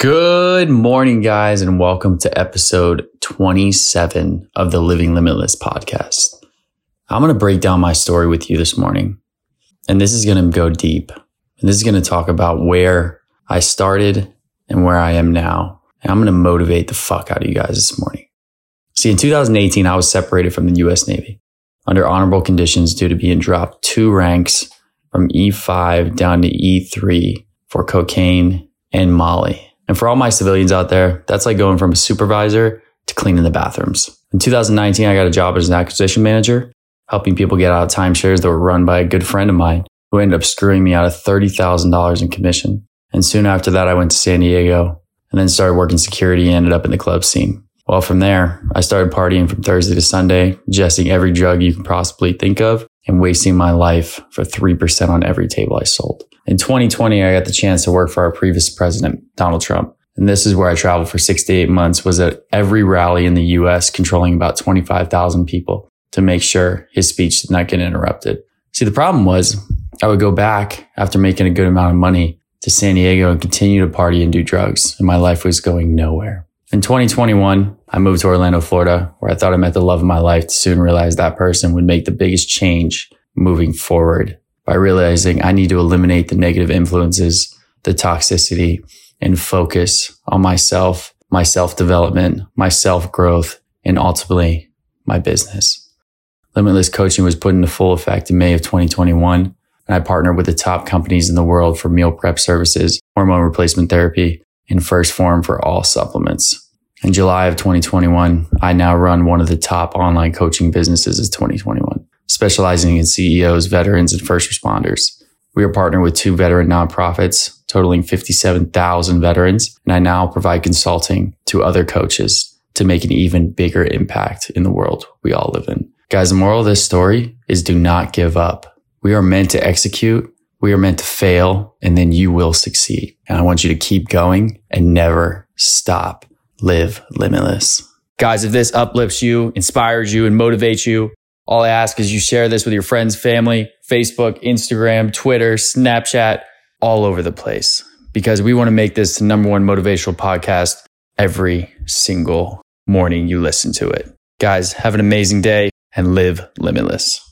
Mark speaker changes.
Speaker 1: Good morning, guys, and welcome to episode 27 of the Living Limitless podcast. I'm going to break down my story with you this morning, and this is going to go deep. And this is going to talk about where I started and where I am now. And I'm going to motivate the fuck out of you guys this morning. See, in 2018, I was separated from the US Navy under honorable conditions due to being dropped two ranks from E5 down to E3 for cocaine and Molly. And for all my civilians out there, that's like going from a supervisor to cleaning the bathrooms. In 2019, I got a job as an acquisition manager, helping people get out of timeshares that were run by a good friend of mine who ended up screwing me out of $30,000 in commission. And soon after that, I went to San Diego and then started working security and ended up in the club scene. Well, from there, I started partying from Thursday to Sunday, ingesting every drug you can possibly think of and wasting my life for 3% on every table I sold. In 2020, I got the chance to work for our previous president, Donald Trump. And this is where I traveled for six to eight months, was at every rally in the US, controlling about 25,000 people to make sure his speech did not get interrupted. See, the problem was I would go back after making a good amount of money to San Diego and continue to party and do drugs. And my life was going nowhere. In 2021, I moved to Orlando, Florida, where I thought I met the love of my life to soon realize that person would make the biggest change moving forward by realizing I need to eliminate the negative influences, the toxicity, and focus on myself, my self development, my self growth, and ultimately my business. Limitless coaching was put into full effect in May of 2021. And I partnered with the top companies in the world for meal prep services, hormone replacement therapy, and 1st Phorm for all supplements. In July of 2021, I now run one of the top online coaching businesses of 2021 specializing in CEOs, veterans, and first responders. We are partnered with two veteran nonprofits totaling 57,000 veterans, and I now provide consulting to other coaches to make an even bigger impact in the world we all live in. Guys, the moral of this story is do not give up. We are meant to execute. We are meant to fail and then you will succeed. And I want you to keep going and never stop. Live limitless. Guys, if this uplifts you, inspires you, and motivates you, all I ask is you share this with your friends, family, Facebook, Instagram, Twitter, Snapchat, all over the place because we want to make this the number one motivational podcast every single morning you listen to it. Guys, have an amazing day and live limitless.